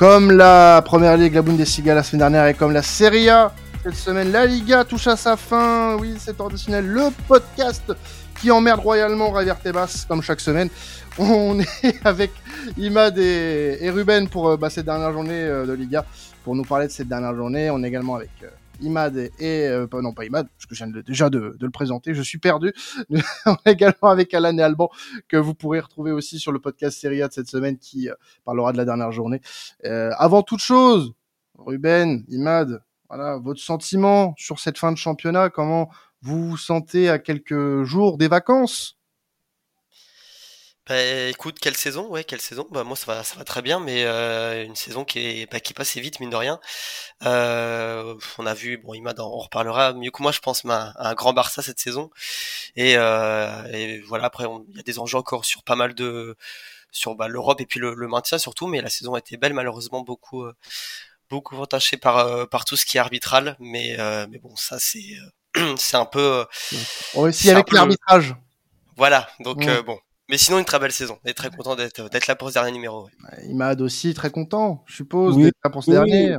Comme la première ligue, la Bundesliga la semaine dernière et comme la Serie A, cette semaine, la Liga touche à sa fin. Oui, c'est traditionnel. Le podcast qui emmerde royalement Ravier Tebas, comme chaque semaine. On est avec Imad et, Ruben pour euh, bah, cette dernière journée euh, de Liga, pour nous parler de cette dernière journée. On est également avec euh, Imad et, non pas Imad, parce que je viens déjà de, le présenter, je suis perdu. Également avec Alan et Alban, que vous pourrez retrouver aussi sur le podcast Serie A de cette semaine qui parlera de la dernière journée. avant toute chose, Ruben, Imad, voilà, votre sentiment sur cette fin de championnat, comment vous vous sentez à quelques jours des vacances? Bah, écoute, quelle saison, ouais, quelle saison? Bah moi ça va, ça va très bien, mais euh, une saison qui est, bah, qui passe vite mine de rien. Euh, on a vu, bon, Imad, on reparlera mieux que moi, je pense, un, un grand Barça cette saison. Et, euh, et voilà, après il y a des enjeux encore sur pas mal de, sur bah, l'Europe et puis le, le, maintien surtout, mais la saison a été belle, malheureusement beaucoup, beaucoup entachée par, par tout ce qui est arbitral, mais, mais bon, ça c'est c'est un peu. Aussi avec l'arbitrage. Voilà, donc euh, bon. Mais sinon, une très belle saison. Et très content d'être d'être là pour ce dernier numéro. Imad aussi très content, je suppose, d'être là pour ce dernier.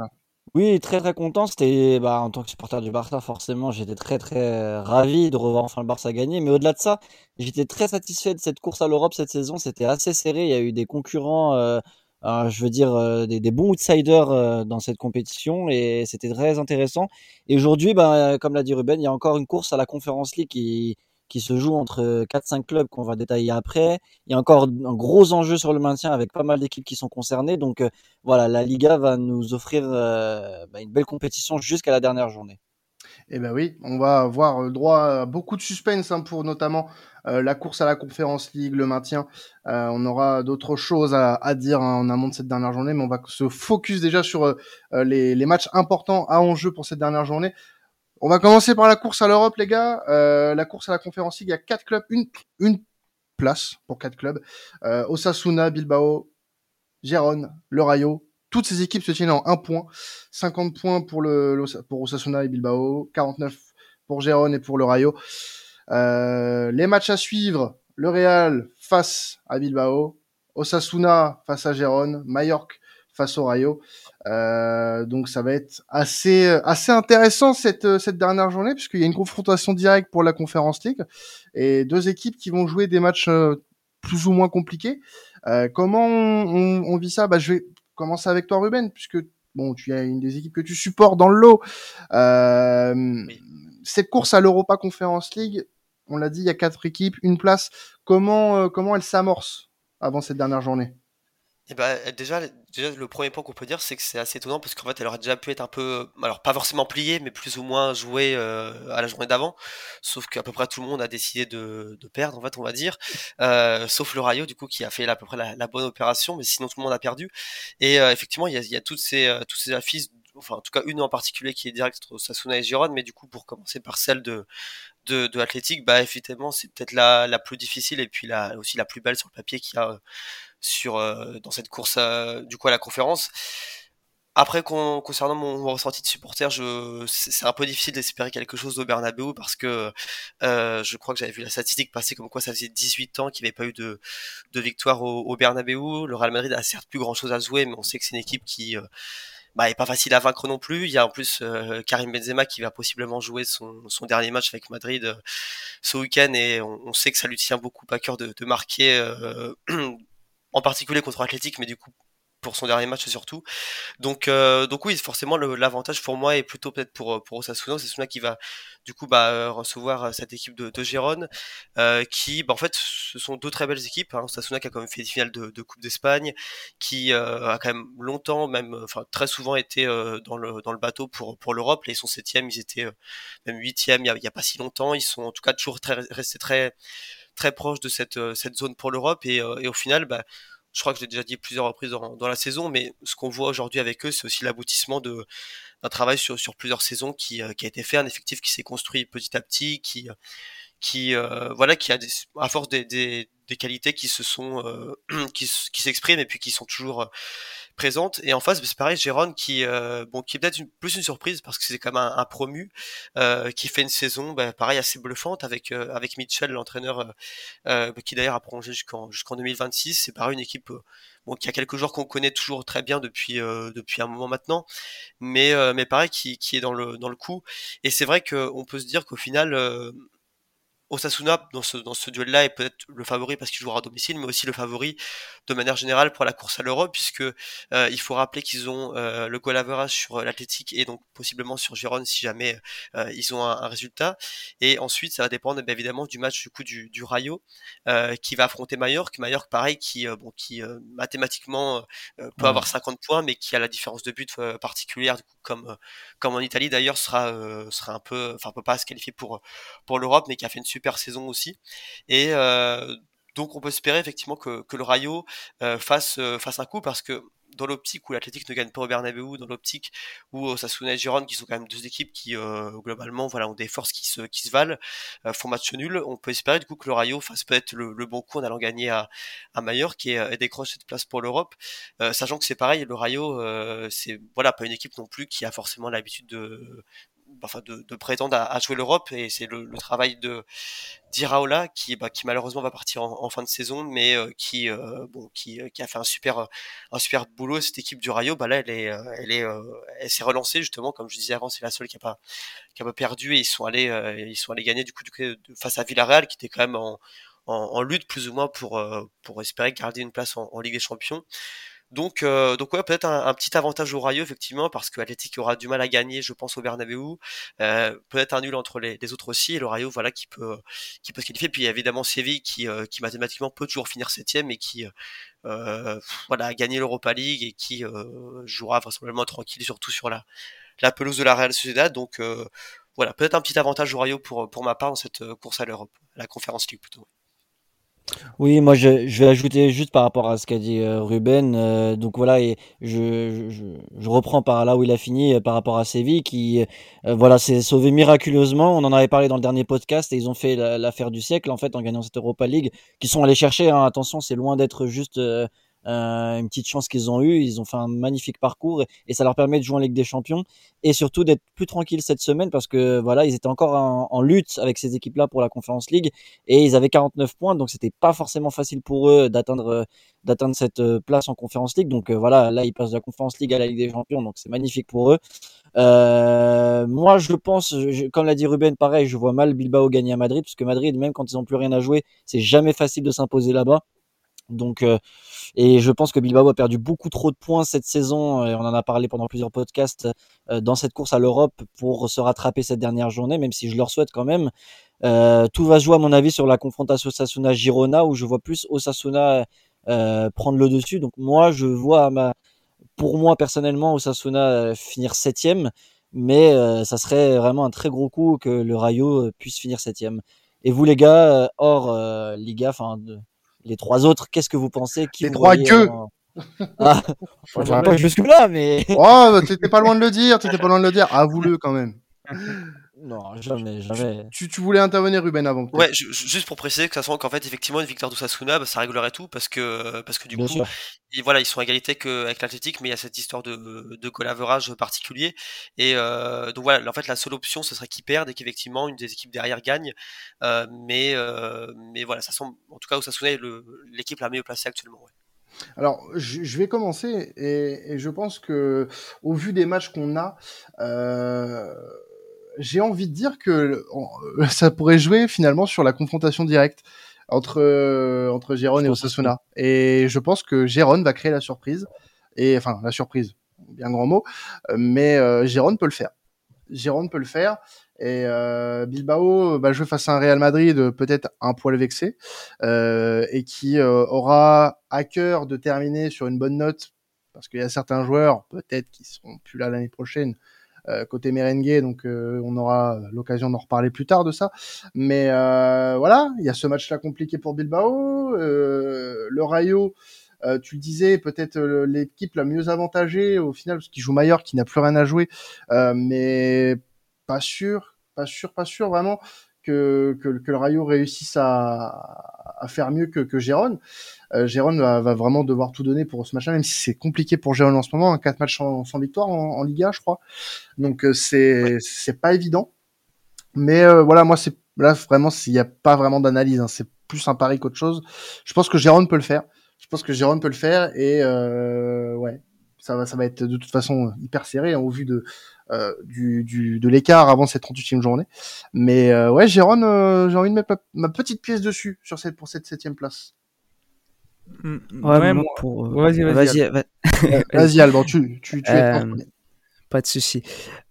Oui, très très content. C'était bah, en tant que supporter du Barça, forcément, j'étais très très ravi de revoir enfin le Barça gagner. Mais au-delà de ça, j'étais très satisfait de cette course à l'Europe cette saison. C'était assez serré. Il y a eu des concurrents. Euh, euh, je veux dire euh, des, des, bons outsiders euh, dans cette compétition et c'était très intéressant. Et aujourd'hui, ben, comme l'a dit Ruben, il y a encore une course à la Conference League qui, qui se joue entre 4-5 clubs qu'on va détailler après. Il y a encore un gros enjeu sur le maintien avec pas mal d'équipes qui sont concernées. Donc voilà, la Liga va nous offrir ben, une belle compétition jusqu'à la dernière journée. Eh ben oui, on va avoir droit à beaucoup de suspense hein, pour notamment euh, la course à la Conférence League, le maintien. Euh, on aura d'autres choses à, dire hein, en amont de cette dernière journée, mais on va se focus déjà sur euh, les, matchs importants à enjeu pour cette dernière journée. On va commencer par la course à l'Europe, les gars. la course à la Conférence League, il y a quatre clubs, une, place pour quatre clubs. Osasuna, Bilbao, Gérone, Le Rayo, toutes ces équipes se tiennent en un point. 50 points pour, le, pour Osasuna et Bilbao, 49 pour Gérone et pour le Rayo. Euh, les matchs à suivre, le Real face à Bilbao, Osasuna face à Gérone, Mallorca face au Rayo. Euh, donc ça va être assez assez intéressant cette cette dernière journée puisqu'il y a une confrontation directe pour la Conférence League et deux équipes qui vont jouer des matchs euh, plus ou moins compliqués. Euh, comment on, on, vit ça? Bah, je vais commencer avec toi Ruben puisque bon tu as une des équipes que tu supportes dans le lot. Euh, Cette course à l'Europa Conference League, on l'a dit, il y a quatre équipes, une place. Comment, comment elle s'amorce avant cette dernière journée? Eh ben, déjà, le premier point qu'on peut dire, c'est que c'est assez étonnant parce qu'en fait, elle aurait déjà pu être un peu, alors pas forcément pliée, mais plus ou moins jouée euh, à la journée d'avant. Sauf qu'à peu près tout le monde a décidé de, perdre, en fait, on va dire. Euh, sauf le Rayo, du coup, qui a fait à peu près la, bonne opération, mais sinon tout le monde a perdu. Et effectivement, il y a, toutes ces, toutes ces affiches enfin en tout cas une en particulier qui est directe entre Sasuna et Giron, mais du coup pour commencer par celle de de, Athletic, bah effectivement c'est peut-être la, plus difficile et puis la, aussi la plus belle sur le papier qu'il y a euh, sur euh, dans cette course euh, du coup à la conférence. Après, concernant mon, ressenti de supporter, je, c'est un peu difficile d'espérer quelque chose au Bernabeu parce que euh, je crois que j'avais vu la statistique passer comme quoi ça faisait 18 ans qu'il n'y avait pas eu de, de victoire au, au Bernabeu. Le Real Madrid a certes plus grand chose à jouer, mais on sait que c'est une équipe qui bah, est pas facile à vaincre non plus. Il y a en plus euh, Karim Benzema qui va possiblement jouer son, son dernier match avec Madrid euh, ce week-end et on, sait que ça lui tient beaucoup à cœur de, de marquer, euh, en particulier contre Athletic, mais du coup pour son dernier match surtout. Donc, euh, donc oui, forcément, l'avantage pour moi est plutôt peut-être pour pour Osasuna. Osasuna qui va du coup bah, euh, recevoir euh, cette équipe de, de Gérone, euh, qui, bah, en fait, ce sont deux très belles équipes. Hein. Osasuna qui a quand même fait des finales de, de Coupe d'Espagne, qui euh, a quand même longtemps, même, enfin très souvent été dans le dans le bateau pour pour l'Europe. Là, ils sont septièmes, ils étaient même huitièmes il y a, a pas si longtemps. Ils sont en tout cas toujours très restés très très proches de cette cette zone pour l'Europe et, et au final, bah je crois que j'ai déjà dit plusieurs reprises dans, la saison, mais ce qu'on voit aujourd'hui avec eux, c'est aussi l'aboutissement de d'un travail sur, sur plusieurs saisons qui, euh, qui a été fait, un effectif qui s'est construit petit à petit, qui qui euh, voilà, qui a à force des, des, des qualités qui se sont qui, qui s'expriment et puis qui sont toujours présente. Et en face, bah, c'est pareil, Jérôme qui, euh, bon, qui est peut-être plus une surprise parce que c'est quand même un, promu euh, qui fait une saison, bah, pareil, assez bluffante avec euh, avec Mitchell, l'entraîneur bah, qui d'ailleurs a prolongé jusqu'en jusqu'en 2026. C'est pareil, une équipe bon, qui a quelques joueurs qu'on connaît toujours très bien depuis depuis un moment maintenant, mais mais pareil, qui, qui est dans le dans le coup. Et c'est vrai qu'on peut se dire qu'au final Osasuna dans ce, dans ce duel-là est peut-être le favori parce qu'il jouera à domicile, mais aussi le favori de manière générale pour la course à l'Europe, puisque euh, il faut rappeler qu'ils ont euh, le goal average sur euh, l'Athletic et donc possiblement sur Giron si jamais ils ont un, résultat. Et ensuite, ça va dépendre eh évidemment du match du coup du, du Rayo qui va affronter Mallorca. Mallorca, pareil, qui bon, qui mathématiquement peut avoir 50 points, mais qui a la différence de but particulière, du coup, comme comme en Italie d'ailleurs, sera sera un peu, enfin peut pas se qualifier pour pour l'Europe, mais qui a fait une super saison aussi. Et euh, donc on peut espérer effectivement que, que le Rayo euh, fasse, euh, fasse un coup parce que dans l'optique où l'Athletic ne gagne pas au Bernabeu, dans l'optique où Osasuna et Giron, qui sont quand même deux équipes qui globalement voilà ont des forces qui se qui se valent, font match nul, on peut espérer du coup que le Rayo fasse peut-être le, bon coup en allant gagner à à Mallorca et, et décroche cette place pour l'Europe, sachant que c'est pareil, le Rayo c'est voilà pas une équipe non plus qui a forcément l'habitude de de, prétendre à, jouer l'Europe et c'est le, travail de d'Iraola qui bah, qui malheureusement va partir en, fin de saison mais euh, qui euh, euh, qui a fait un super boulot cette équipe du Rayo. Bah là elle est elle est elle s'est relancée justement. Comme je disais avant c'est la seule qui a pas perdu et ils sont allés gagner du coup, du coup face à Villarreal qui était quand même en lutte plus ou moins pour espérer garder une place en Ligue des Champions donc, euh, donc ouais, peut-être un, petit avantage au Rayo effectivement parce que Athletic aura du mal à gagner, je pense au Bernabeu. Euh, peut-être un nul entre les, autres aussi et le Rayo, voilà, qui peut qui peut se qualifier. Puis évidemment Séville qui euh, qui mathématiquement peut toujours finir septième et qui euh, voilà a gagné l'Europa League et qui euh, jouera vraisemblablement tranquille surtout sur la la pelouse de la Real Sociedad. Donc voilà, peut-être un petit avantage au Rayo pour pour ma part dans cette course à l'Europe, la Conférence League plutôt. Oui, moi je, je vais ajouter juste par rapport à ce qu'a dit euh, Ruben. euh, donc voilà, et je, je, reprends par là où il a fini euh, par rapport à Séville qui voilà s'est sauvé miraculeusement. On en avait parlé dans le dernier podcast et ils ont fait l'affaire du siècle en fait en gagnant cette Europa League, qui sont allés chercher. hein. attention, c'est loin d'être juste euh, une petite chance qu'ils ont eue. Ils ont fait un magnifique parcours et, ça leur permet de jouer en Ligue des Champions et surtout d'être plus tranquille cette semaine parce que voilà, ils étaient encore en, lutte avec ces équipes-là pour la Conference League et ils avaient 49 points, donc c'était pas forcément facile pour eux d'atteindre d'atteindre cette euh, place en Conference League. Donc euh, voilà, là ils passent de la Conference League à la Ligue des Champions, donc c'est magnifique pour eux. Euh, moi, je pense, comme l'a dit Ruben, pareil, je vois mal Bilbao gagner à Madrid, parce que Madrid, même quand ils ont plus rien à jouer, c'est jamais facile de s'imposer là-bas. Donc, euh, et je pense que Bilbao a perdu beaucoup trop de points cette saison, et on en a parlé pendant plusieurs podcasts, euh, dans cette course à l'Europe pour se rattraper cette dernière journée, même si je leur souhaite quand même. Euh, tout va jouer à mon avis sur la confrontation Osasuna-Girona, où je vois plus Osasuna prendre le dessus. Donc moi, je vois pour moi personnellement Osasuna finir septième, mais ça serait vraiment un très gros coup que le Rayo puisse finir septième. Et vous les gars, hors Liga, enfin les trois autres, qu'est-ce que vous pensez qui Les trois gueux ah, Je pas jusque là, mais. oh, t'étais pas loin de le dire, t'étais pas loin de le dire. Avoue-le quand même. Non, jamais, jamais. Tu, tu, voulais intervenir, Ruben, avant. Ouais, juste pour préciser que ça sent qu'en fait, effectivement, une victoire d'Osasuna, bah, ça réglerait tout parce que, parce que du coup, ils, voilà, ils sont à égalité avec l'Athletic, mais il y a cette histoire de, de collaborage particulier. Et euh, donc voilà, en fait, la seule option, ce serait qu'ils perdent et qu'effectivement, une des équipes derrière gagne. Euh, mais, euh, mais voilà, ça semble, en tout cas, Osasuna est l'équipe la mieux placée actuellement. Ouais. Alors, je, vais commencer et, et, je pense que, au vu des matchs qu'on a, euh, j'ai envie de dire que ça pourrait jouer finalement sur la confrontation directe entre euh, entre Gérone et Osasuna. Et je pense que Gérone va créer la surprise. Et enfin la surprise, bien grand mot, mais euh, Gérone peut le faire. Gérone peut le faire. Et euh, Bilbao va jouer face à un Real Madrid peut-être un poil vexé euh, et qui euh, aura à cœur de terminer sur une bonne note parce qu'il y a certains joueurs peut-être qui seront plus là l'année prochaine euh, côté merengue, donc euh, on aura l'occasion d'en reparler plus tard de ça. Mais euh, voilà, il y a ce match-là compliqué pour Bilbao. le Rayo, tu le disais, peut-être l'équipe la mieux avantagée au final, parce qu'il joue Maillard qui n'a plus rien à jouer, mais pas sûr, pas sûr, pas sûr vraiment que, que, que le Rayo réussisse à, à faire mieux que, que Gérone. Euh, Gérone va, va, vraiment devoir tout donner pour ce match-là, même si c'est compliqué pour Gérone en ce moment, hein, quatre matchs sans, sans victoire en, en, Liga, je crois. Donc euh, c'est ouais. c'est pas évident. Mais euh, voilà, moi c'est là vraiment s'il n'y a pas vraiment d'analyse, hein, c'est plus un pari qu'autre chose. Je pense que Gérone peut le faire. Je pense que Jérôme peut le faire et euh, ouais, ça va, ça va être de toute façon hyper serré hein, au vu de du, du, de l'écart avant cette 38e journée. Mais euh, ouais, Jérôme, euh, j'ai envie de mettre ma, ma, petite pièce dessus sur cette pour cette septième place. Mmh, ouais, ouais moi, pour... vas-y, vas-y, vas-y, vas-y, Alban, tu, tu, tu es pas de souci.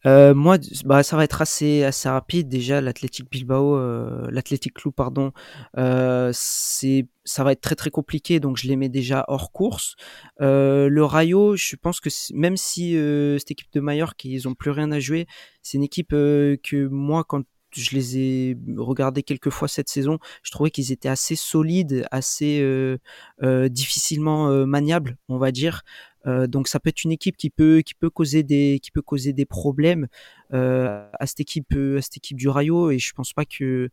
Euh, moi, bah, ça va être assez, assez rapide. Déjà, l'Athletic Bilbao, euh, l'Athletic Club, pardon, euh, c'est, ça va être très très compliqué. Donc, je les mets déjà hors course. Euh, le Rayo, je pense que même si euh, cette équipe de Mallorca, ils ont plus rien à jouer, c'est une équipe euh, que moi, quand je les ai regardés quelques fois cette saison. Je trouvais qu'ils étaient assez solides, assez euh, euh, difficilement euh, maniables, on va dire. donc ça peut être une équipe qui peut qui peut causer des qui peut causer des problèmes à cette équipe à cette équipe du Rayo et je pense pas que euh,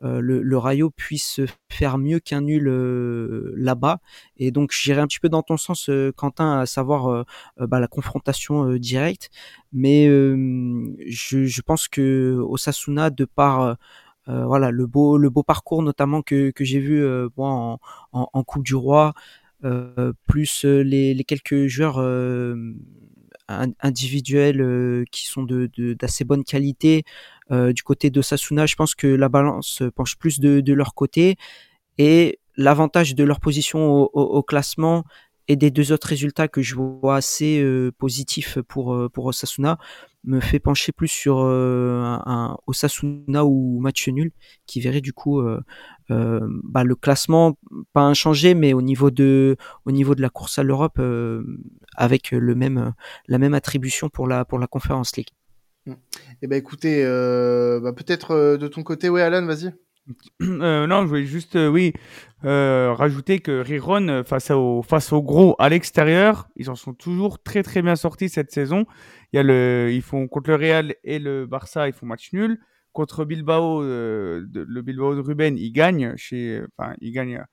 le, le, Rayo puisse faire mieux qu'un nul euh, là-bas. Et donc j'irai un petit peu dans ton sens, euh, Quentin, à savoir bah, la confrontation directe. Mais je, je, pense que Osasuna, de par voilà le beau le beau parcours notamment que, que j'ai vu moi en, en, Coupe du Roi, plus les, les quelques joueurs individuels euh, qui sont de d'assez bonne qualité. Euh, du côté de Sasuna, je pense que la balance penche plus de, de leur côté et l'avantage de leur position au, au, au, classement et des deux autres résultats que je vois assez euh, positifs pour euh, pour Osasuna me fait pencher plus sur euh, un, un, Osasuna ou match nul qui verrait du coup euh, euh, bah, le classement pas inchangé mais au niveau de au niveau de la course à l'Europe avec le même la même attribution pour la pour la Conference League. Eh ben écoutez, bah, peut-être de ton côté, ouais, Alan, vas-y. Euh, non, je voulais juste, euh, oui, euh, rajouter que Riron, face, au, face gros à l'extérieur, ils en sont toujours très très bien sortis cette saison. Il y a le, ils font contre le Real et le Barça, ils font match nul. Contre Bilbao, le Bilbao de Ruben, ils gagnent chez, enfin, ils gagnent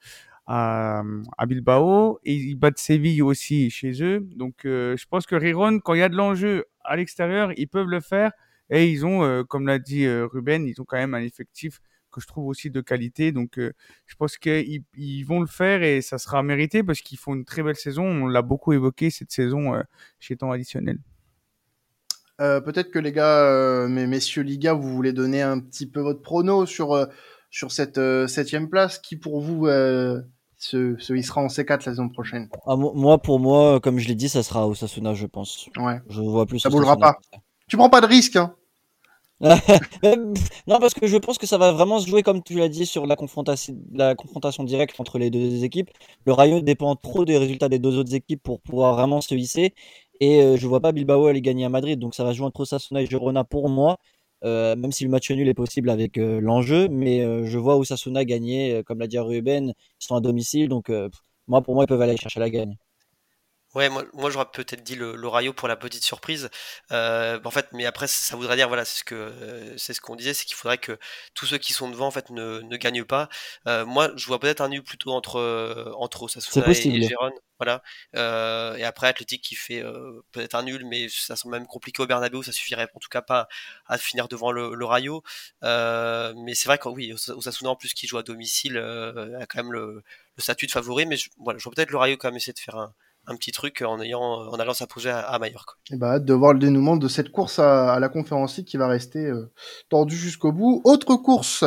à, à Bilbao et ils battent Séville aussi chez eux. Donc, je pense que Riron, quand il y a de l'enjeu à l'extérieur, ils peuvent le faire et ils ont, comme l'a dit Ruben, ils ont quand même un effectif que je trouve aussi de qualité. Donc, euh, je pense qu'ils ils vont le faire et ça sera mérité parce qu'ils font une très belle saison. On l'a beaucoup évoqué cette saison euh, chez temps additionnel. Euh, Peut-être que les gars, euh, mes messieurs Liga, vous voulez donner un petit peu votre prono sur, euh, sur cette septième place. Qui pour vous se, se hissera en C4 la saison prochaine ah, Moi, pour moi, comme je l'ai dit, ça sera Osasuna, je pense. Ouais. Je vois plus. Ça bougera pas. Tu prends pas de risque, hein non, parce que je pense que ça va vraiment se jouer, comme tu l'as dit, sur la confrontation, la confrontation directe entre les deux équipes. Le Rayo dépend trop des résultats des deux autres équipes pour pouvoir vraiment se hisser. Et euh, je vois pas Bilbao aller gagner à Madrid. Donc ça va jouer entre Osasuna et Girona pour moi. Euh, même si le match nul est possible avec euh, l'enjeu. Mais euh, je vois Osasuna gagner, comme l'a dit Ruben. Ils sont à domicile. Donc moi, pour moi, ils peuvent aller chercher la gagne. Ouais, moi, moi j'aurais peut-être dit le, le, Rayo pour la petite surprise. Euh, en fait, mais après, ça voudrait dire, voilà, c'est ce que euh, c'est ce qu'on disait, c'est qu'il faudrait que tous ceux qui sont devant, en fait, ne, ne gagnent pas. Euh, moi, je vois peut-être un nul plutôt entre entre Osasuna et, et Gérone, voilà. Euh, et après, Athletic qui fait euh, peut-être un nul, mais ça semble même compliqué au Bernabeu, ça suffirait en tout cas pas à finir devant le, le Rayo. mais c'est vrai que oui, Osasuna en plus qui joue à domicile a quand même le, le statut de favori, mais je, voilà, je vois peut-être le Rayo quand même essayer de faire un un petit truc en ayant en allant s'approcher à, à Mallorca. Et bah hâte de voir le dénouement de cette course à, à la conférence qui va rester euh, tordue jusqu'au bout. Autre course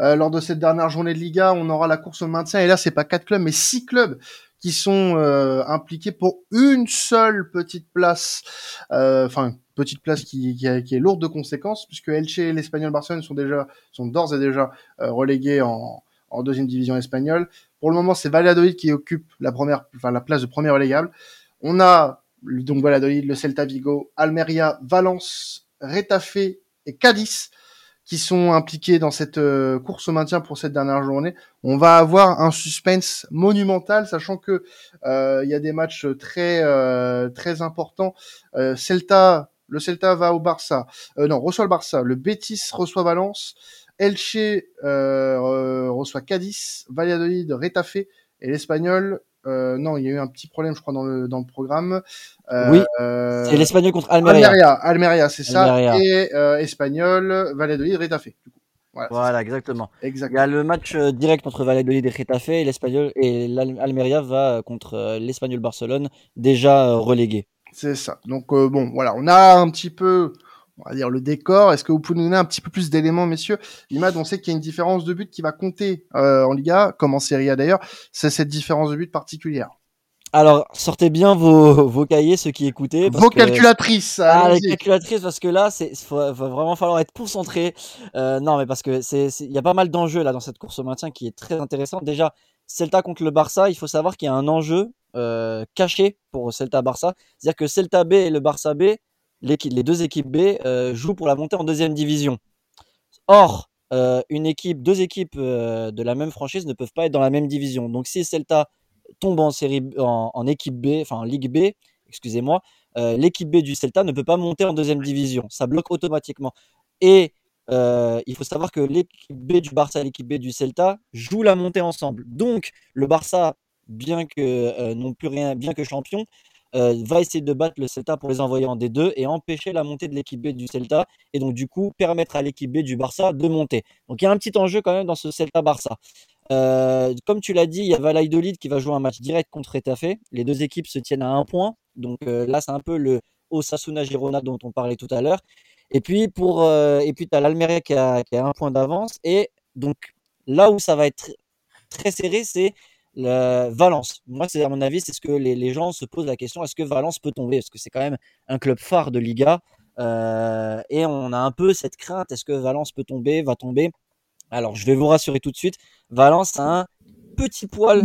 euh, lors de cette dernière journée de Liga, on aura la course au maintien et là c'est pas quatre clubs mais six clubs qui sont euh, impliqués pour une seule petite place, euh, enfin petite place qui, qui, qui, est lourde de conséquences puisque Elche et l'Espagnol Barcelone sont déjà sont d'ores et déjà euh, relégués en, en deuxième division espagnole. Pour le moment, c'est Valladolid qui occupe la première, enfin la place de premier relégable. On a donc Valladolid, le Celta Vigo, Almeria, Valence, Retafe et Cadiz qui sont impliqués dans cette euh, course au maintien pour cette dernière journée. On va avoir un suspense monumental, sachant que euh, il y a des matchs très euh, très importants. Celta, le Celta va au Barça, non reçoit le Barça, le Betis reçoit Valence. Elche euh, reçoit Cadiz, Valladolid, Retafe et l'Espagnol. Euh, non, il y a eu un petit problème, je crois, dans le, dans le programme. Euh, oui, c'est l'Espagnol contre Almeria. Almeria, Almeria c'est ça. Et Espagnol, Valladolid, Retafe. Voilà, voilà exactement. exactement. Il y a le match direct entre Valladolid et Retafe et l'Espagnol et l'Almeria va contre l'Espagnol Barcelone, déjà relégué. C'est ça. Donc bon, voilà, on a un petit peu on va dire le décor. Est-ce que vous pouvez nous donner un petit peu plus d'éléments, messieurs? Imad, on sait qu'il y a une différence de but qui va compter euh, en Liga, comme en Serie A d'ailleurs. C'est cette différence de but particulière. Alors, sortez bien vos, vos cahiers, ceux qui écoutaient. vos calculatrices. Ah, les calculatrices, parce que là, c'est va vraiment falloir être concentré. Euh, non, mais parce que c'est il y a pas mal d'enjeux là dans cette course au maintien qui est très intéressante. Déjà, Celta contre le Barça, il faut savoir qu'il y a un enjeu euh, caché pour Celta Barça, c'est-à-dire que Celta B et le Barça B les deux équipes B euh, jouent pour la montée en deuxième division. Or, euh, une équipe, deux équipes euh, de la même franchise ne peuvent pas être dans la même division. Donc, si Celta tombe en série en, équipe B, en Ligue B, excusez-moi, l'équipe B du Celta ne peut pas monter en deuxième division. Ça bloque automatiquement. Et il faut savoir que l'équipe B du Barça et l'équipe B du Celta jouent la montée ensemble. Donc, le Barça, bien que non plus rien, bien que champion, euh, va essayer de battre le Celta pour les envoyer en D2 et empêcher la montée de l'équipe B du Celta et donc du coup permettre à l'équipe B du Barça de monter. Donc il y a un petit enjeu quand même dans ce Celta-Barça. Euh, comme tu l'as dit, il y a Valladolid qui va jouer un match direct contre Retafe. Les deux équipes se tiennent à un point. Donc euh, là, c'est un peu le Osasuna Girona dont on parlait tout à l'heure. Et puis pour et puis tu as l'Almeria qui a un point d'avance. Et donc là où ça va être très serré, c'est Valence. Moi, c'est à mon avis, c'est ce que les, gens se posent la question est-ce que Valence peut tomber? Parce que c'est quand même un club phare de Liga. Euh, et on a un peu cette crainte est-ce que Valence peut tomber Va tomber? Alors, je vais vous rassurer tout de suite Valence a un petit poil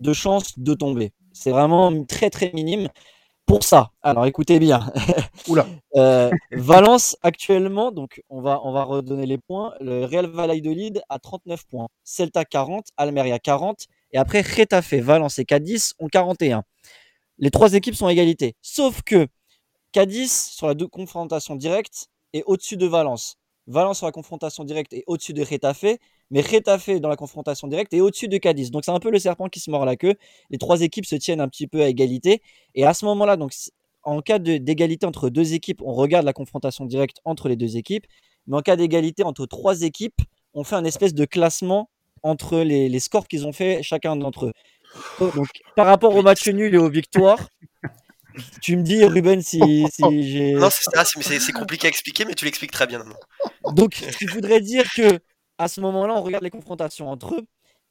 de chance de tomber. C'est vraiment très très minime. Pour ça, alors écoutez bien. Oula. Euh, Valence actuellement, donc on va, on va redonner les points. Le Real Valladolid a 39 points, Celta 40, Almeria 40, et après, Retafe, Valence et Cadiz ont 41. Les trois équipes sont à égalité. Sauf que Cadiz, sur la confrontation directe, est au-dessus de Valence. Valence sur la confrontation directe est au-dessus de Retafe, mais Retafe dans la confrontation directe est au-dessus de Cadiz. Donc c'est un peu le serpent qui se mord la queue. Les trois équipes se tiennent un petit peu à égalité. Et à ce moment-là, donc en cas d'égalité entre deux équipes, on regarde la confrontation directe entre les deux équipes. Mais en cas d'égalité entre trois équipes, on fait un espèce de classement entre les, scores qu'ils ont fait chacun d'entre eux. Donc, par rapport au match nul et aux victoires, tu me dis, Ruben, si, j'ai. Non, c'est compliqué à expliquer, mais tu l'expliques très bien. Donc, tu voudrais dire que à ce moment-là, on regarde les confrontations entre eux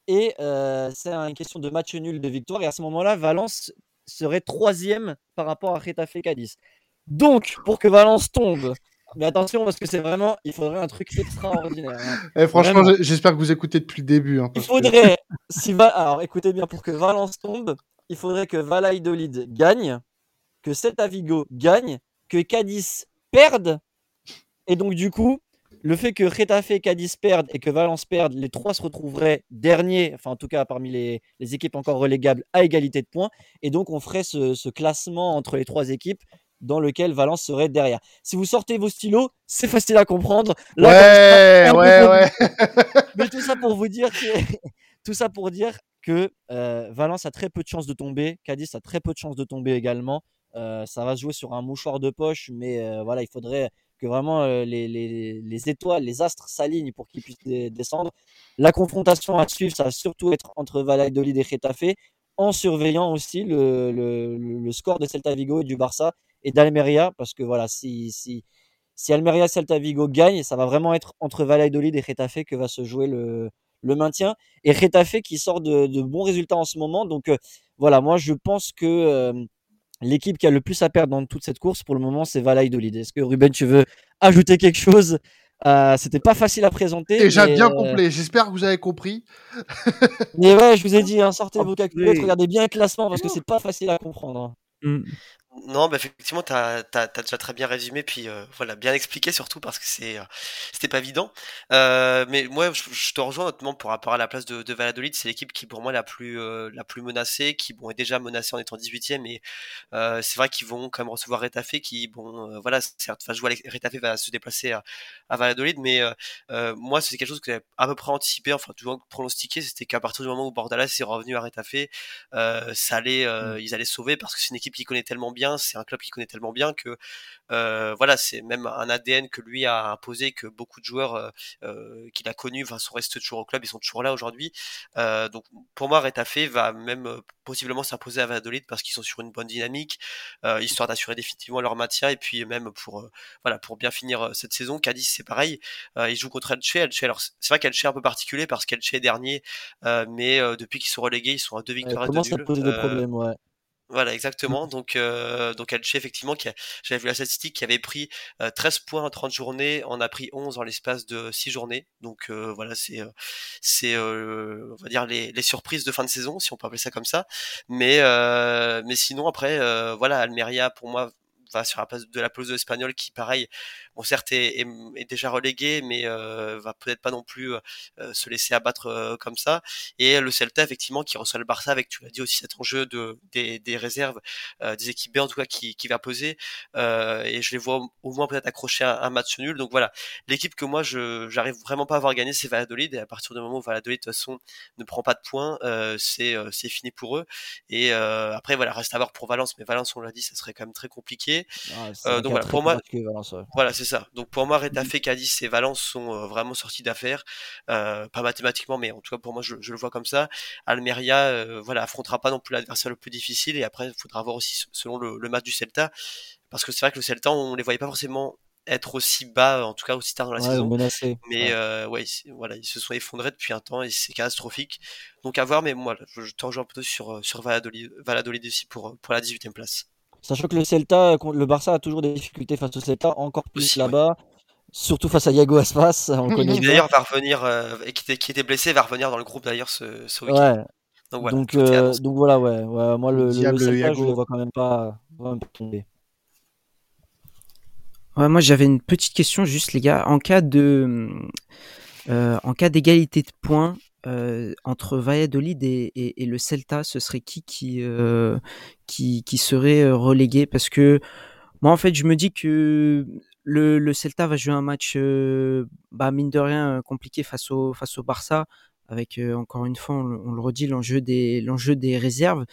et euh, c'est une question de match nul de victoire. Et à ce moment-là, Valence serait troisième par rapport à Retafe Cadiz. Donc, pour que Valence tombe mais attention, parce que c'est vraiment, il faudrait un truc extraordinaire. Hein. Eh, franchement, j'espère que vous écoutez depuis le début. Hein, il faudrait, si va... alors écoutez bien, pour que Valence tombe, il faudrait que Valladolid gagne, que Celta Vigo gagne, que Cadiz perde, et donc du coup, le fait que Retafe et Cadiz perdent et que Valence perde, les trois se retrouveraient derniers, enfin en tout cas parmi les, les, équipes encore relégables, à égalité de points. Et donc on ferait ce, ce classement entre les trois équipes dans lequel Valence serait derrière. Si vous sortez vos stylos, c'est facile à comprendre. ouais, ouais, ouais. Mais tout ça pour vous dire que, tout ça pour dire que euh, Valence a très peu de chances de tomber. Cadiz a très peu de chances de tomber également. Euh, ça va se jouer sur un mouchoir de poche, mais euh, voilà, il faudrait que vraiment les, les, les, étoiles, les astres s'alignent pour qu'ils puissent descendre. La confrontation à suivre, ça va surtout être entre Valladolid et Getafe, en surveillant aussi le, le, le score de Celta Vigo et du Barça et d'Almeria, parce que voilà, si, si, si Almeria Celta Vigo gagne, ça va vraiment être entre Valladolid et Retafe que va se jouer le, le maintien. Et Retafe qui sort de, de, bons résultats en ce moment. Donc euh, voilà, moi je pense que euh, l'équipe qui a le plus à perdre dans toute cette course pour le moment, c'est Valladolid. Est-ce que Ruben, tu veux ajouter quelque chose euh, C'était pas facile à présenter. Déjà bien complet. J'espère que vous avez compris. mais ouais, je vous ai dit, hein, sortez vos calculettes, regardez bien le classement parce que c'est pas facile à comprendre. Hein. Non, bah effectivement, tu as, déjà très bien résumé, puis euh, voilà, bien expliqué surtout parce que c'est, euh, c'était pas évident. Euh, mais moi, je, te rejoins notamment pour rapport à la place de, de Valladolid, c'est l'équipe qui pour moi la plus, la plus menacée, qui bon, est déjà menacée en étant 18ème, et c'est vrai qu'ils vont quand même recevoir Retafe, qui bon, voilà, certes, va jouer Retafe va se déplacer à, à Valladolid, mais moi, c'est quelque chose que j'avais à peu près anticipé, enfin, toujours pronostiqué, c'était qu'à partir du moment où Bordalas est revenu à Retafe, ça allait, mmh. ils allaient sauver parce que c'est une équipe qui connaît tellement bien c'est un club qui connaît tellement bien que euh, voilà, c'est même un ADN que lui a imposé, que beaucoup de joueurs euh, euh, qu'il a connus enfin, sont restés toujours au club, ils sont toujours là aujourd'hui. donc pour moi, Retafe va même possiblement s'imposer à Valladolid parce qu'ils sont sur une bonne dynamique, histoire d'assurer définitivement leur maintien et puis même pour voilà pour bien finir cette saison. Cadiz c'est pareil, ils jouent contre Elche. Elche alors c'est vrai qu'Elche est un peu particulier parce qu'Elche est dernier, mais depuis qu'ils sont relégués, ils sont à deux victoires et deux nuls. poser des problèmes, ouais? Voilà, exactement. Donc, euh, donc Elche, effectivement, qui j'avais vu la statistique, qui avait pris 13 euh, points en 30 journées, en a pris 11 en l'espace de 6 journées. Donc, euh, voilà, c'est, euh, c'est, on va dire les, les, surprises de fin de saison, si on peut appeler ça comme ça. Mais, mais sinon, après, voilà, Almeria, pour moi, va sur la place de la pelouse espagnole qui, pareil, bon, certes est, déjà relégué, mais euh, va peut-être pas non plus euh, se laisser abattre euh, comme ça. Et le Celta, effectivement, qui reçoit le Barça avec, tu l'as dit aussi, cet enjeu de, des, des réserves, euh, des équipes B en tout cas, qui, qui va poser. et je les vois au, moins peut-être accrocher un, un, match nul. Donc voilà, l'équipe que moi, je j'arrive vraiment pas à voir gagner, c'est Valladolid. Et à partir du moment où Valladolid, de toute façon, ne prend pas de points, c'est c'est fini pour eux. Et après, voilà, reste à voir pour Valence. Mais Valence, on l'a dit, ça serait quand même très compliqué. Ah, donc voilà, pour moi, voilà, c'est ça. Donc pour moi, Retafe, Cadiz et Valence sont euh, vraiment sortis d'affaires, euh, pas mathématiquement, mais en tout cas pour moi, je, je le vois comme ça. Almeria, euh, voilà, affrontera pas non plus l'adversaire le plus difficile, et après, il faudra voir aussi selon le, le, match du Celta, parce que c'est vrai que le Celta, on les voyait pas forcément être aussi bas, en tout cas aussi tard dans la saison. Mais ouais. Euh, ouais, voilà, ils se sont effondrés depuis un temps et c'est catastrophique. Donc à voir, mais moi, je, je te rejoins plutôt sur, sur Valladolid, Valladolid aussi pour, pour la 18e place. Sachant que le Celta, le Barça a toujours des difficultés face au Celta, encore plus là-bas. Surtout face à Iago Aspas, on connaît. Qui d'ailleurs va revenir, euh, et qui, qui, était blessé, va revenir dans le groupe d'ailleurs ce, ce week-end. Ouais. Donc voilà, donc, euh, donc voilà, ouais, ouais, Moi, le, le, le Celta, Iago. je le vois quand même pas tomber. Ouais, moi j'avais une petite question juste les gars. En cas de, euh, en cas d'égalité de points, euh, entre Valladolid et, et, et, le Celta, ce serait qui qui, euh, qui, qui serait relégué? Parce que moi, en fait, je me dis que le, le Celta va jouer un match, bah, mine de rien, compliqué face au, face au Barça, avec encore une fois, on, le redit, l'enjeu des, l'enjeu des réserves.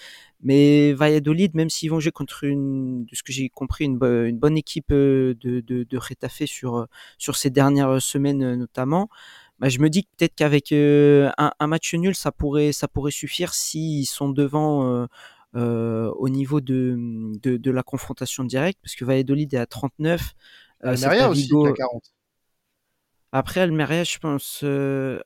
Mais Valladolid, même s'ils vont jouer contre une, de ce que j'ai compris, une, une, bonne équipe de, de, de sur, sur ces dernières semaines notamment, bah, je me dis peut-être qu'avec euh, un, un, match nul, ça pourrait, ça pourrait suffire s'ils sont devant euh, euh, au niveau de, de, de, la confrontation directe, parce que Valladolid est à 39. Almeria aussi à 40. Après Almeria, je pense. Euh,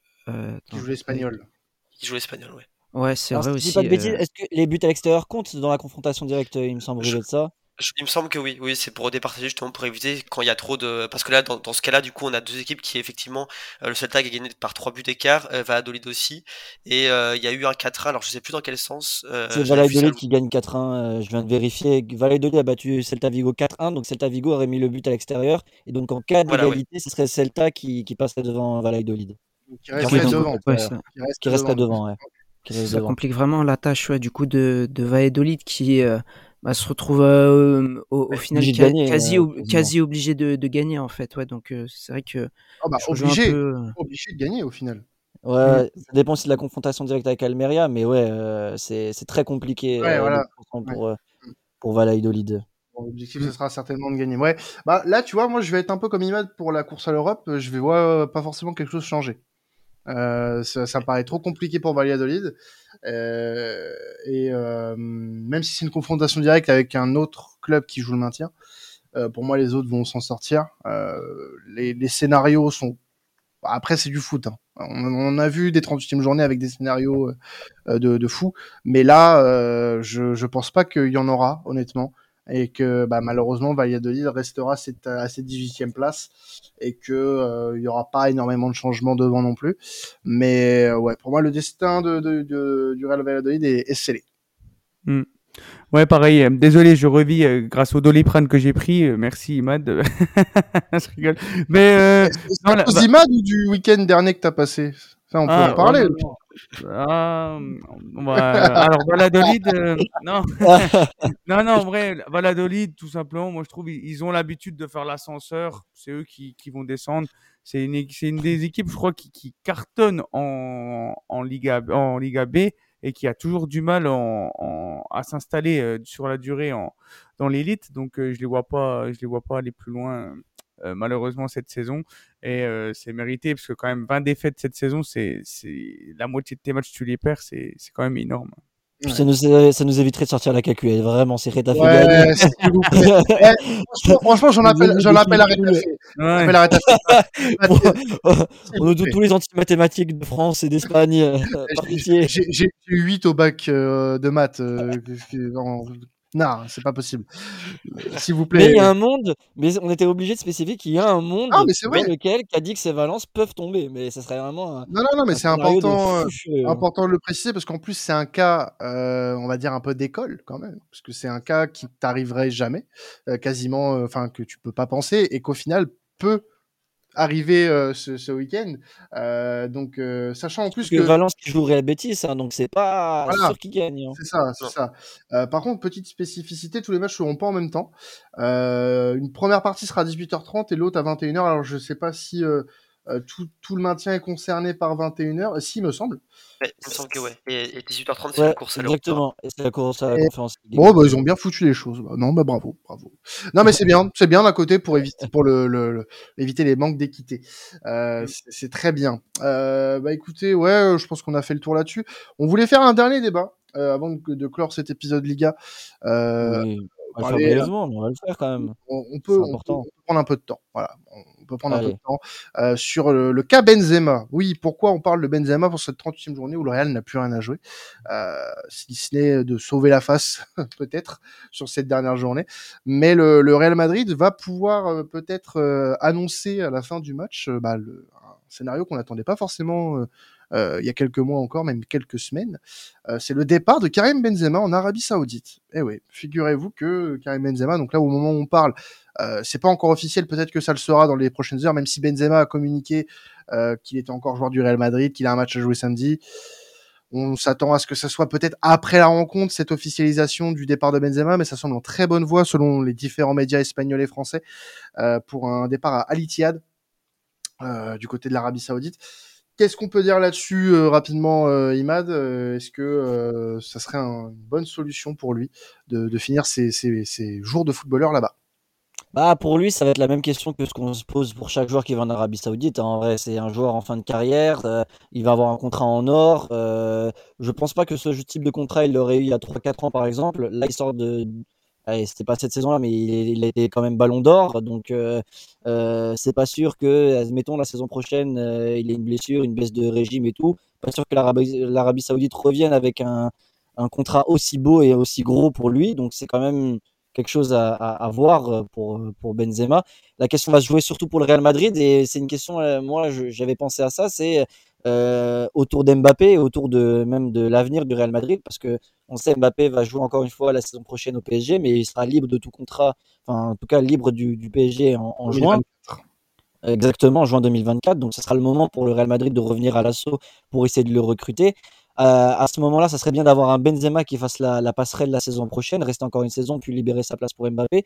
qui joue l'espagnol. Qui joue l'espagnol, ouais. Ouais, c'est vrai aussi. Est-ce que les buts à l'extérieur comptent dans la confrontation directe Il me semble je... de ça? Il me semble que oui, oui, c'est pour départager justement pour éviter quand il y a trop de. Parce que là, dans, dans ce cas-là, du coup, on a deux équipes qui effectivement, euh, le Celta a gagné par trois buts d'écart, euh, Valladolid aussi, et euh, il y a eu un 4-1. Alors je sais plus dans quel sens. Euh, c'est Valladolid qui gagne 4-1. Euh, je viens de vérifier. Valladolid a battu Celta Vigo 4-1, donc Celta Vigo aurait mis le but à l'extérieur, et donc en cas d'égalité, voilà, ouais. ce serait Celta qui, qui passerait devant Valladolid. Qui resterait devant. Ouais, qui, reste devant. ouais. Qui reste ça devant. complique vraiment la tâche ouais, du coup de, de Valladolid qui bah, se retrouve euh, au, au final ca gagner, quasi, euh, quasi obligé de, de, gagner en fait. Ouais, donc euh, c'est vrai que oh bah, obligé, peu... obligé de gagner au final. Ouais, mmh. ça dépend aussi de la confrontation directe avec Almeria, mais ouais, euh, c'est très compliqué ouais, voilà. pour, ouais. pour Valladolid. L'objectif, ce sera certainement de gagner. Ouais, bah là, tu vois, moi, je vais être un peu comme Imad pour la course à l'Europe. Je vais voir pas forcément quelque chose changer. Euh, ça, ça me paraît trop compliqué pour Valladolid. Euh, et euh, même si c'est une confrontation directe avec un autre club qui joue le maintien, euh, pour moi les autres vont s'en sortir. Euh, les, les, scénarios sont après c'est du foot. Hein. On, on, a vu des 38e journées avec des scénarios de, de fou, mais là je je pense pas qu'il y en aura honnêtement et que bah, malheureusement Valladolid restera à cette, à cette 18e place et que euh, il y aura pas énormément de changements devant non plus. Mais euh, ouais, pour moi le destin de, de, de du Real Valladolid est, est scellé. Mm. Ouais, pareil. Désolé, je revis grâce au doliprane que j'ai pris. merci, Imad. je rigole. Mais euh, c'est Imad ou du week-end dernier que t'as passé? Ça, on peut ah, en parler. Ah, alors Valladolid, euh, non, non, non, en vrai, Valladolid, tout simplement, moi je trouve ils ont l'habitude de faire l'ascenseur, c'est eux qui, qui, vont descendre. C'est une, une des équipes, je crois, qui, qui cartonne en, en, Liga, en Liga B et qui a toujours du mal en, à s'installer euh, sur la durée dans l'élite. Donc euh, je les vois pas, je les vois pas aller plus loin malheureusement cette saison. Et euh, c'est mérité parce que quand même 20 défaites cette saison, c'est la moitié de tes matchs tu les perds, c'est quand même énorme. Ça, nous, ça nous éviterait de sortir la calculette. Vraiment, c'est Reta ouais, eh, franchement, j'en appelle, j'en appelle à Reta On nous tous les anti-mathématiques de France et d'Espagne. Euh, j'ai eu 8 au bac de maths. Non, c'est pas possible. S'il vous plaît. Mais il y a un monde, mais on était obligé de spécifier qu'il y a un monde ah, dans lequel Cadix et Valence peuvent tomber. Mais ça serait vraiment un. Non, non, non, mais c'est important, euh, euh. important de le préciser parce qu'en plus, c'est un cas, euh, on va dire, un peu d'école quand même. Parce que c'est un cas qui t'arriverait jamais, quasiment, enfin, que tu peux pas penser et qu'au final peut arrivé euh, ce, ce week-end. Euh, donc, euh, sachant en plus que, que Valence qui joue Real Betis, hein, donc c'est pas sûr qu'il gagne. Hein. C'est ça, c'est ça. par contre, petite spécificité, tous les matchs seront pas en même temps. une première partie sera à 18h30 et l'autre à 21h. Alors, je sais pas si euh, tout, tout, le maintien est concerné par 21h, si, me semble. il me semble que ouais. Et, 18h30, c'est la course à Exactement, et c'est la course à la conférence. Bon, bah, ils ont bien foutu les choses. Bah, non, bah, bravo, bravo. Non, mais c'est bien, c'est bien d'un côté pour éviter, pour le, le, éviter les manques d'équité. Euh, c'est très bien. Euh, bah, écoutez, ouais, je pense qu'on a fait le tour là-dessus. On voulait faire un dernier débat euh, avant de, de, clore cet épisode Liga. Euh, oui. On le on va le faire quand même. On, peut, on, peut, prendre un peu de temps. Voilà prendre un peu de temps. Euh, sur le, cas Benzema, oui, pourquoi on parle de Benzema pour cette 38e journée où le Real n'a plus rien à jouer euh, Si ce n'est de sauver la face, peut-être, sur cette dernière journée. Mais le, Real Madrid va pouvoir euh, peut-être annoncer à la fin du match bah, le, un scénario qu'on n'attendait pas forcément euh, il y a quelques mois encore, même quelques semaines, euh, c'est le départ de Karim Benzema en Arabie Saoudite. Eh oui, figurez-vous que Karim Benzema, donc là au moment où on parle, euh, c'est pas encore officiel, peut-être que ça le sera dans les prochaines heures, même si Benzema a communiqué qu'il était encore joueur du Real Madrid, qu'il a un match à jouer samedi. On s'attend à ce que ça soit peut-être après la rencontre, cette officialisation du départ de Benzema, mais ça semble en très bonne voie selon les différents médias espagnols et français pour un départ à Al Ittihad du côté de l'Arabie Saoudite. Qu'est-ce qu'on peut dire là-dessus euh, rapidement, euh, Imad euh, Est-ce que ça serait une bonne solution pour lui de, finir ses, jours de footballeur là-bas? Bah pour lui, ça va être la même question que ce qu'on se pose pour chaque joueur qui va en Arabie Saoudite. En vrai, c'est un joueur en fin de carrière, il va avoir un contrat en or. je pense pas que ce type de contrat il l'aurait eu il y a 3-4 ans par exemple. Là, il sort de, c'était pas cette saison-là, mais il, été quand même ballon d'or. Donc, euh, euh, c'est pas sûr que, admettons, la saison prochaine, euh, il ait une blessure, une baisse de régime et tout. Pas sûr que l'Arabie Saoudite revienne avec un, un, contrat aussi beau et aussi gros pour lui. Donc, c'est quand même quelque chose à, à, voir pour, pour Benzema. La question va se jouer surtout pour le Real Madrid et c'est une question, moi, j'avais pensé à ça, c'est euh, autour d'Mbappé et autour de même de l'avenir du Real Madrid parce que on sait Mbappé va jouer encore une fois la saison prochaine au PSG mais il sera libre de tout contrat enfin en tout cas libre du, du PSG en, en juin exactement en juin 2024 donc ce sera le moment pour le Real Madrid de revenir à l'assaut pour essayer de le recruter euh, à ce moment-là, ça serait bien d'avoir un Benzema qui fasse la, la, passerelle la saison prochaine, rester encore une saison, puis libérer sa place pour Mbappé.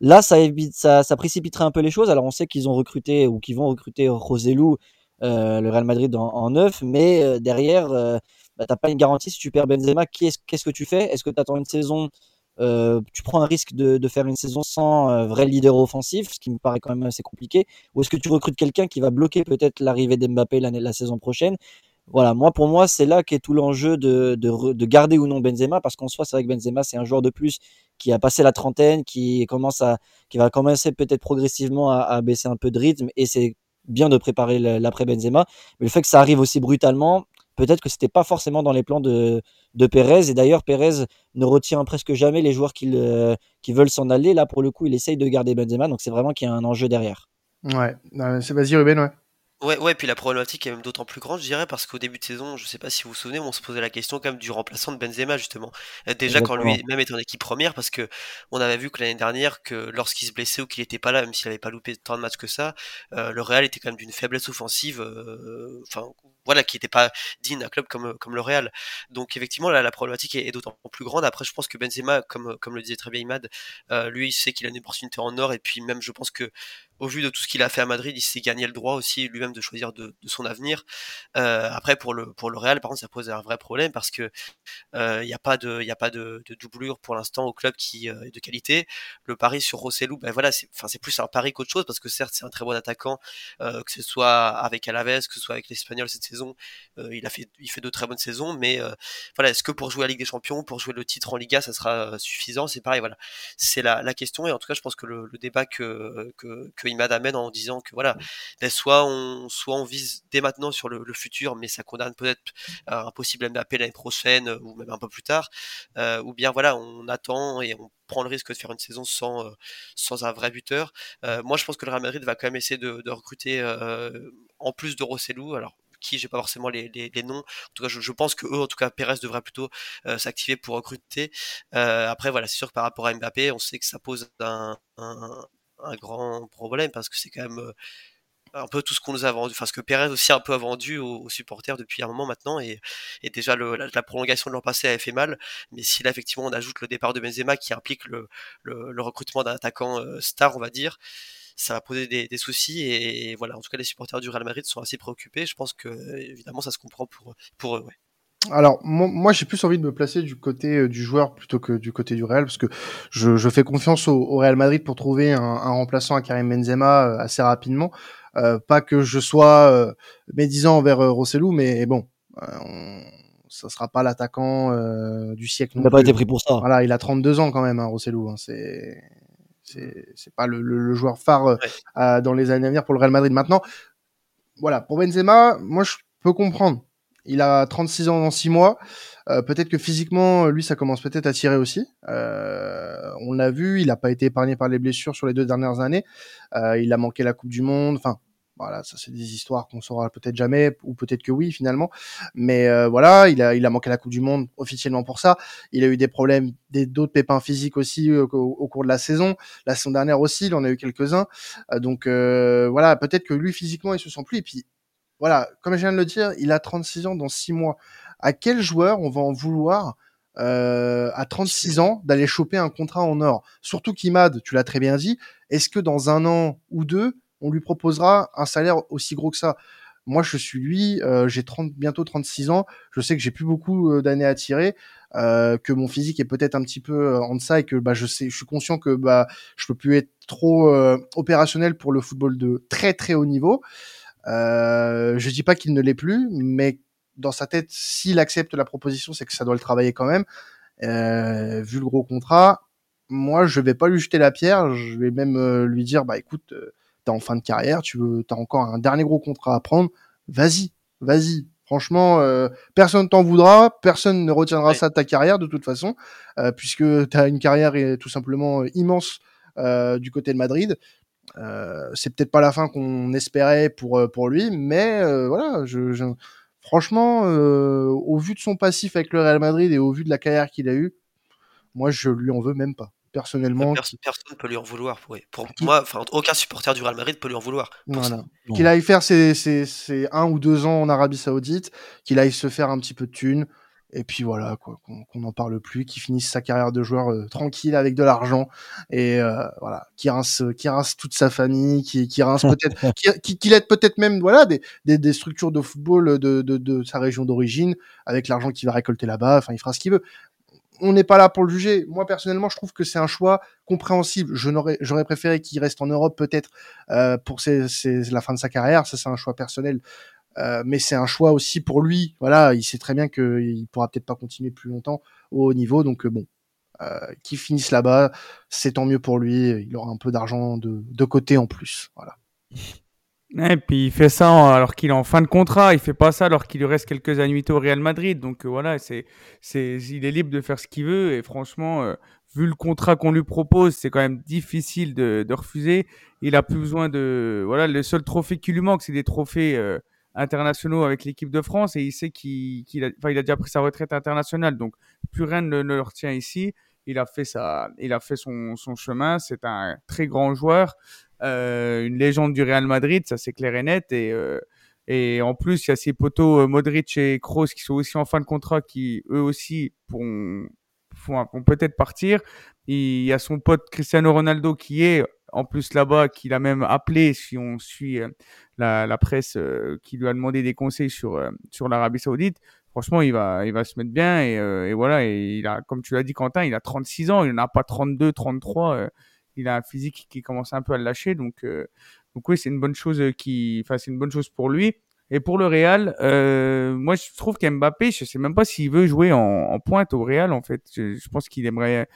Là, ça, évite, ça, ça précipiterait un peu les choses. Alors, on sait qu'ils ont recruté ou qu'ils vont recruter Roselu euh, le Real Madrid en, neuf, mais euh, derrière, euh, bah, t'as pas une garantie si tu perds Benzema. Qu'est-ce que tu fais? Est-ce que tu attends une saison tu prends un risque de, faire une saison sans vrai leader offensif, ce qui me paraît quand même assez compliqué, ou est-ce que tu recrutes quelqu'un qui va bloquer peut-être l'arrivée d'Mbappé la saison prochaine? Voilà, moi pour moi c'est là qu'est tout l'enjeu de, garder ou non Benzema, parce qu'en soi c'est vrai que Benzema c'est un joueur de plus qui a passé la trentaine, qui commence à, qui va commencer peut-être progressivement à, à baisser un peu de rythme, et c'est bien de préparer l'après Benzema. Mais le fait que ça arrive aussi brutalement, peut-être que c'était pas forcément dans les plans de, de Pérez. Et d'ailleurs, Pérez ne retient presque jamais les joueurs qui, qui veulent s'en aller. Là, pour le coup, il essaye de garder Benzema. Donc c'est vraiment qu'il y a un enjeu derrière. Ouais, c'est vas-y Ruben, ouais. Ouais, ouais, puis la problématique est même d'autant plus grande, je dirais, parce qu'au début de saison, je sais pas si vous vous souvenez, on se posait la question quand même du remplaçant de Benzema, justement. Euh, déjà quand lui même était en équipe première, parce que on avait vu que l'année dernière, que lorsqu'il se blessait ou qu'il était pas là, même s'il avait pas loupé tant de matchs que ça, euh, le Real était quand même d'une faiblesse offensive, euh, enfin, voilà, qui était pas digne d'un club comme, comme le Real. Donc effectivement, la problématique est, d'autant plus grande. Après, je pense que Benzema, comme, comme le disait très bien Imad, lui, il sait qu'il a une opportunité en or, et puis même, je pense que au vu de tout ce qu'il a fait à Madrid, il s'est gagné le droit aussi lui-même de choisir de, son avenir. Euh, après, pour le, pour le Real, par contre, ça pose un vrai problème parce que il euh, n'y a pas de, doublure pour l'instant au club qui euh, est de qualité. Le pari sur Rossellou, ben voilà, c'est plus un pari qu'autre chose parce que certes, c'est un très bon attaquant, que ce soit avec Alaves, que ce soit avec l'Espagnol cette saison, il a fait, il fait de très bonnes saisons, mais voilà, est-ce que pour jouer à la Ligue des Champions, pour jouer le titre en Liga, ça sera suffisant? C'est pareil, voilà, c'est la, la question et en tout cas, je pense que le, débat que, que, que Imad amène en disant que voilà, ben, soit on, soit on vise dès maintenant sur le, futur, mais ça condamne peut-être un possible Mbappé l'année prochaine ou même un peu plus tard, euh, ou bien voilà, on attend et on prend le risque de faire une saison sans, euh, sans un vrai buteur. Euh, moi, je pense que le Real Madrid va quand même essayer de, recruter en plus de Rossellou. Alors, qui j'ai pas forcément les, les, noms. En tout cas, je, pense que eux, en tout cas, Pérez devrait plutôt s'activer pour recruter. après, voilà, c'est sûr que par rapport à Mbappé, on sait que ça pose un, un grand problème parce que c'est quand même un peu tout ce qu'on nous a vendu, enfin ce que Pérez aussi un peu a vendu aux, supporters depuis un moment maintenant, et, déjà la, prolongation de l'an passé avait fait mal, mais si là effectivement on ajoute le départ de Benzema qui implique le, recrutement d'un attaquant euh, star, on va dire, ça va poser des, soucis, et, voilà, en tout cas les supporters du Real Madrid sont assez préoccupés, je pense que évidemment ça se comprend pour, pour eux. Ouais. Alors moi, j'ai plus envie de me placer du côté euh, du joueur plutôt que du côté du Real parce que je, fais confiance au, Real Madrid pour trouver un, remplaçant à Karim Benzema euh, assez rapidement. Euh, pas que je sois médisant envers Rossellou, mais bon, on, ça sera pas l'attaquant du siècle. Il n'a pas été pris pour ça. Voilà, il a 32 ans quand même, hein, Rossellou. Hein, c'est c'est pas le, joueur phare dans les années à venir pour le Real Madrid. Maintenant, voilà, pour Benzema, moi je peux comprendre il a 36 ans dans 6 mois. Euh, peut-être que physiquement, lui, ça commence peut-être à tirer aussi. Euh, on l'a vu, il n'a pas été épargné par les blessures sur les deux dernières années. Euh, il a manqué la Coupe du Monde. Enfin, voilà, ça c'est des histoires qu'on saura peut-être jamais, ou peut-être que oui finalement. Mais voilà, il a, il a manqué la Coupe du Monde officiellement pour ça. Il a eu des problèmes, d'autres pépins physiques aussi au, cours de la saison. La saison dernière aussi, il en a eu quelques-uns. donc voilà, peut-être que lui physiquement, il se sent plus. Et puis voilà, comme je viens de le dire, il a 36 ans dans 6 mois. À quel joueur on va en vouloir euh, à 36 ans d'aller choper un contrat en or? Surtout qu'Imad, tu l'as très bien dit, est-ce que dans un an ou deux, on lui proposera un salaire aussi gros que ça moi, je suis lui, euh, j'ai 30, bientôt 36 ans, je sais que j'ai plus beaucoup euh, d'années à tirer, euh, que mon physique est peut-être un petit peu en deçà et que bah, je sais, je suis conscient que bah, je peux plus être trop opérationnel pour le football de très très haut niveau. Euh, je dis pas qu'il ne l'est plus, mais dans sa tête, s'il accepte la proposition, c'est que ça doit le travailler quand même. Euh, vu le gros contrat, moi, je vais pas lui jeter la pierre. Je vais même euh, lui dire, bah écoute, euh, t'es en fin de carrière, tu veux, t'as encore un dernier gros contrat à prendre. Vas-y, vas-y. Franchement, euh, personne t'en voudra, personne ne retiendra ça de ta carrière de toute façon, euh, puisque tu as une carrière tout simplement immense du côté de Madrid. Euh, c'est peut-être pas la fin qu'on espérait pour euh, pour lui, mais euh, voilà, je, je franchement, au vu de son passif avec le Real Madrid et au vu de la carrière qu'il a eue, moi je lui en veux même pas personnellement. Personne, ne peut lui en vouloir. Pour moi, enfin, aucun supporter du Real Madrid peut lui en vouloir. Voilà. Qu'il aille faire ses, ses, ses, un ou deux ans en Arabie Saoudite, qu'il aille se faire un petit peu de thunes, et puis voilà quoi qu'on n'en parle plus qui finisse sa carrière de joueur euh, tranquille avec de l'argent et euh, voilà qui rince qui rince toute sa famille qui qui rince peut-être qui, qui, aide peut-être même voilà des, des, des, structures de football de, de, de sa région d'origine avec l'argent qu'il va récolter là-bas enfin il fera ce qu'il veut on n'est pas là pour le juger. Moi personnellement, je trouve que c'est un choix compréhensible. J'aurais préféré qu'il reste en Europe peut-être euh, pour la fin de sa carrière. Ça, c'est un choix personnel. Euh, mais c'est un choix aussi pour lui. Voilà, il sait très bien qu'il pourra peut-être pas continuer plus longtemps au haut niveau. Donc euh, bon, qu'il finisse là-bas, c'est tant mieux pour lui. Il aura un peu d'argent de, de côté en plus. Voilà. Et puis il fait ça alors qu'il est en fin de contrat, il fait pas ça alors qu'il lui reste quelques annuités au Real Madrid. Donc voilà, c'est, c'est, il est libre de faire ce qu'il veut et franchement, vu le contrat qu'on lui propose, c'est quand même difficile de, de, refuser. Il a plus besoin de voilà, le seul trophée qui lui manque, c'est des trophées euh, internationaux avec l'équipe de France et il sait qu'il a, enfin, il a déjà pris sa retraite internationale, donc plus rien ne, ne le retient ici. Il a fait sa, il a fait son, son chemin. C'est un très grand joueur, euh, une légende du Real Madrid, ça c'est clair et net. Et euh, en plus, il y a ses potos euh, Modric et Kroos qui sont aussi en fin de contrat, qui eux aussi pourront, vont peut-être partir. Il y a son pote Cristiano Ronaldo qui est en plus là-bas, qu'il a même appelé, si on suit euh, la, presse, euh, qui lui a demandé des conseils sur, sur l'Arabie Saoudite. Franchement, il va, il va se mettre bien et, et voilà. Et il a, comme tu l'as dit, Quentin, il a 36 ans, il n'en a pas 32, 33. Il a un physique qui commence un peu à le lâcher, donc donc oui, c'est une bonne chose euh, qui, enfin, c'est une bonne chose pour lui. Et pour le Real, euh, moi je trouve qu'Mbappé, je sais même pas s'il veut jouer en, en, pointe au Real en fait. Je, je pense qu'il aimerait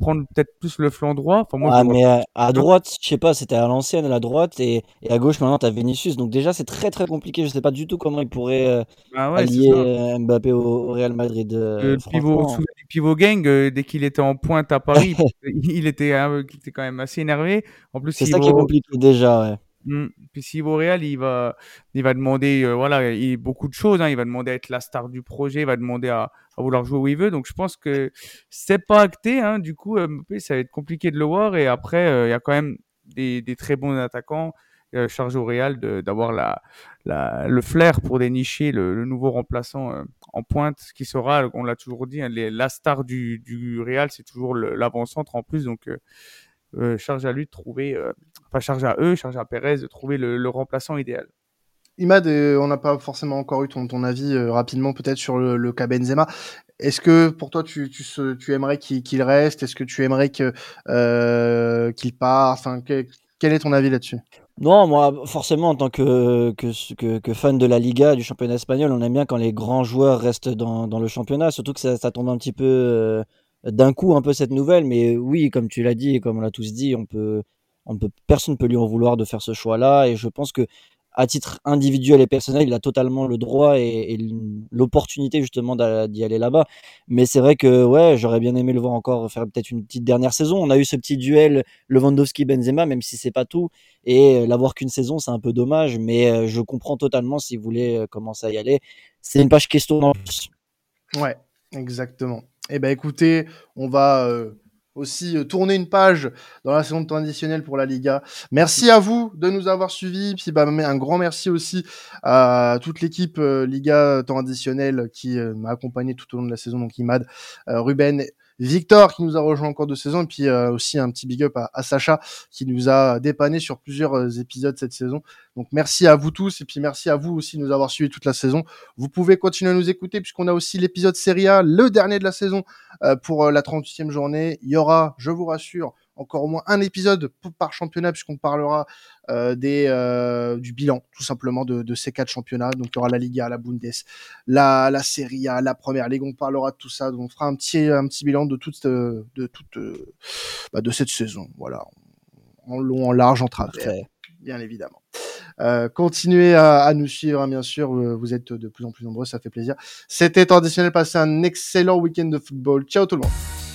prendre peut-être plus le flanc droit. Enfin, moi, ah, mais à, à, droite, je sais pas, c'était à l'ancienne, à la droite, et, et à gauche maintenant t'as Vinicius. Donc déjà c'est très très compliqué. Je sais pas du tout comment il pourrait euh, ah ouais, allier euh, Mbappé au, au, Real Madrid. Euh, le pivot, pivot gang, euh, dès qu'il était en pointe à Paris, il était, hein, il était quand même assez énervé. En plus, c'est ça qui est compliqué déjà. Ouais. Mmh. Puis va au Real, il va, il va demander, euh, voilà, il, beaucoup de choses. Hein. Il va demander à être la star du projet, il va demander à, à vouloir jouer où il veut. Donc je pense que c'est pas acté. Hein. Du coup, Mbappé, ça va être compliqué de le voir. Et après, euh, il y a quand même des, des très bons attaquants euh, chargés au Real d'avoir la, la, le flair pour dénicher le, le nouveau remplaçant euh, en pointe, qui sera, on l'a toujours dit, hein, la star du, du Real, c'est toujours l'avant-centre en plus. Donc euh, charge à lui de trouver, euh, enfin charge à eux, charge à Perez de trouver le, remplaçant idéal. Imad, euh, on n'a pas forcément encore eu ton, ton avis euh, rapidement peut-être sur le, le cas Benzema. Est-ce que pour toi tu, tu, aimerais qu'il qu reste? Est-ce que tu aimerais que euh, qu'il parte? Enfin, que, quel est ton avis là-dessus? Non, moi, forcément, en tant que, que, que, fan de la Liga, du championnat espagnol, on aime bien quand les grands joueurs restent dans, dans le championnat, surtout que ça, tombe un petit peu euh, d'un coup un peu cette nouvelle, mais oui, comme tu l'as dit comme on l'a tous dit, on peut, on peut, personne peut lui en vouloir de faire ce choix-là, et je pense que à titre individuel et personnel, il a totalement le droit et, l'opportunité justement d'y aller là-bas. Mais c'est vrai que ouais, j'aurais bien aimé le voir encore faire peut-être une petite dernière saison. On a eu ce petit duel Lewandowski-Benzema, même si c'est pas tout, et l'avoir qu'une saison, c'est un peu dommage. Mais je comprends totalement si vous voulez commencer à y aller. C'est une page question en plus. Ouais, exactement. Eh ben écoutez, on va euh, aussi euh, tourner une page dans la saison additionnel pour la Liga. Merci à vous de nous avoir suivis. Puis bah, un grand merci aussi à toute l'équipe euh, Liga temps additionnel qui euh, m'a accompagné tout au long de la saison. Donc Imad, euh, Ruben Victor qui nous a rejoint encore de saison et puis euh, aussi un petit big up à, à, Sacha qui nous a dépanné sur plusieurs euh, épisodes cette saison. Donc merci à vous tous et puis merci à vous aussi de nous avoir suivis toute la saison. Vous pouvez continuer à nous écouter puisqu'on a aussi l'épisode Serie A, le dernier de la saison euh, pour euh, la 38e journée. Il y aura, je vous rassure, encore au moins un épisode par championnat puisqu'on parlera euh, des euh, du bilan tout simplement de, de, ces quatre championnats. Donc il y aura la Liga, la Bundes, la la Serie A, la Première Ligue. On parlera de tout ça. Donc on fera un petit un petit bilan de toute de toute bah, de cette saison. Voilà, en long, en large, en travers, bien évidemment. Euh, continuez à, à, nous suivre, hein, bien sûr. Vous êtes de plus en plus nombreux, ça fait plaisir. C'était traditionnel. Passez un excellent week-end de football. Ciao tout le monde.